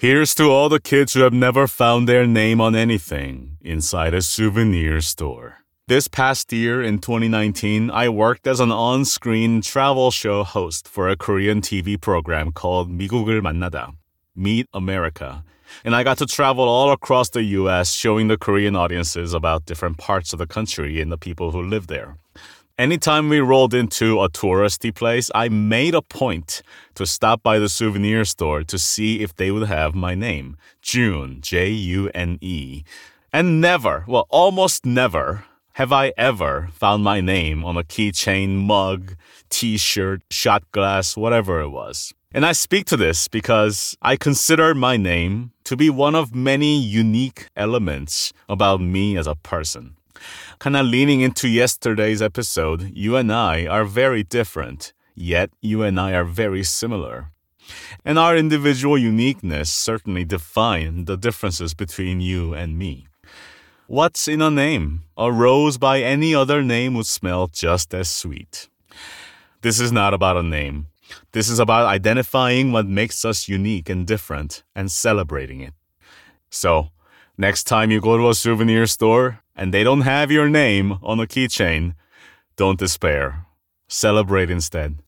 Here's to all the kids who have never found their name on anything inside a souvenir store. This past year in 2019, I worked as an on screen travel show host for a Korean TV program called 미국을 만나다, Meet America. And I got to travel all across the US showing the Korean audiences about different parts of the country and the people who live there. Anytime we rolled into a touristy place, I made a point to stop by the souvenir store to see if they would have my name, June, J U N E. And never, well, almost never, have I ever found my name on a keychain, mug, t shirt, shot glass, whatever it was? And I speak to this because I consider my name to be one of many unique elements about me as a person. Kind of leaning into yesterday's episode, you and I are very different, yet you and I are very similar. And our individual uniqueness certainly define the differences between you and me. What's in a name? A rose by any other name would smell just as sweet. This is not about a name. This is about identifying what makes us unique and different and celebrating it. So, next time you go to a souvenir store and they don't have your name on a keychain, don't despair. Celebrate instead.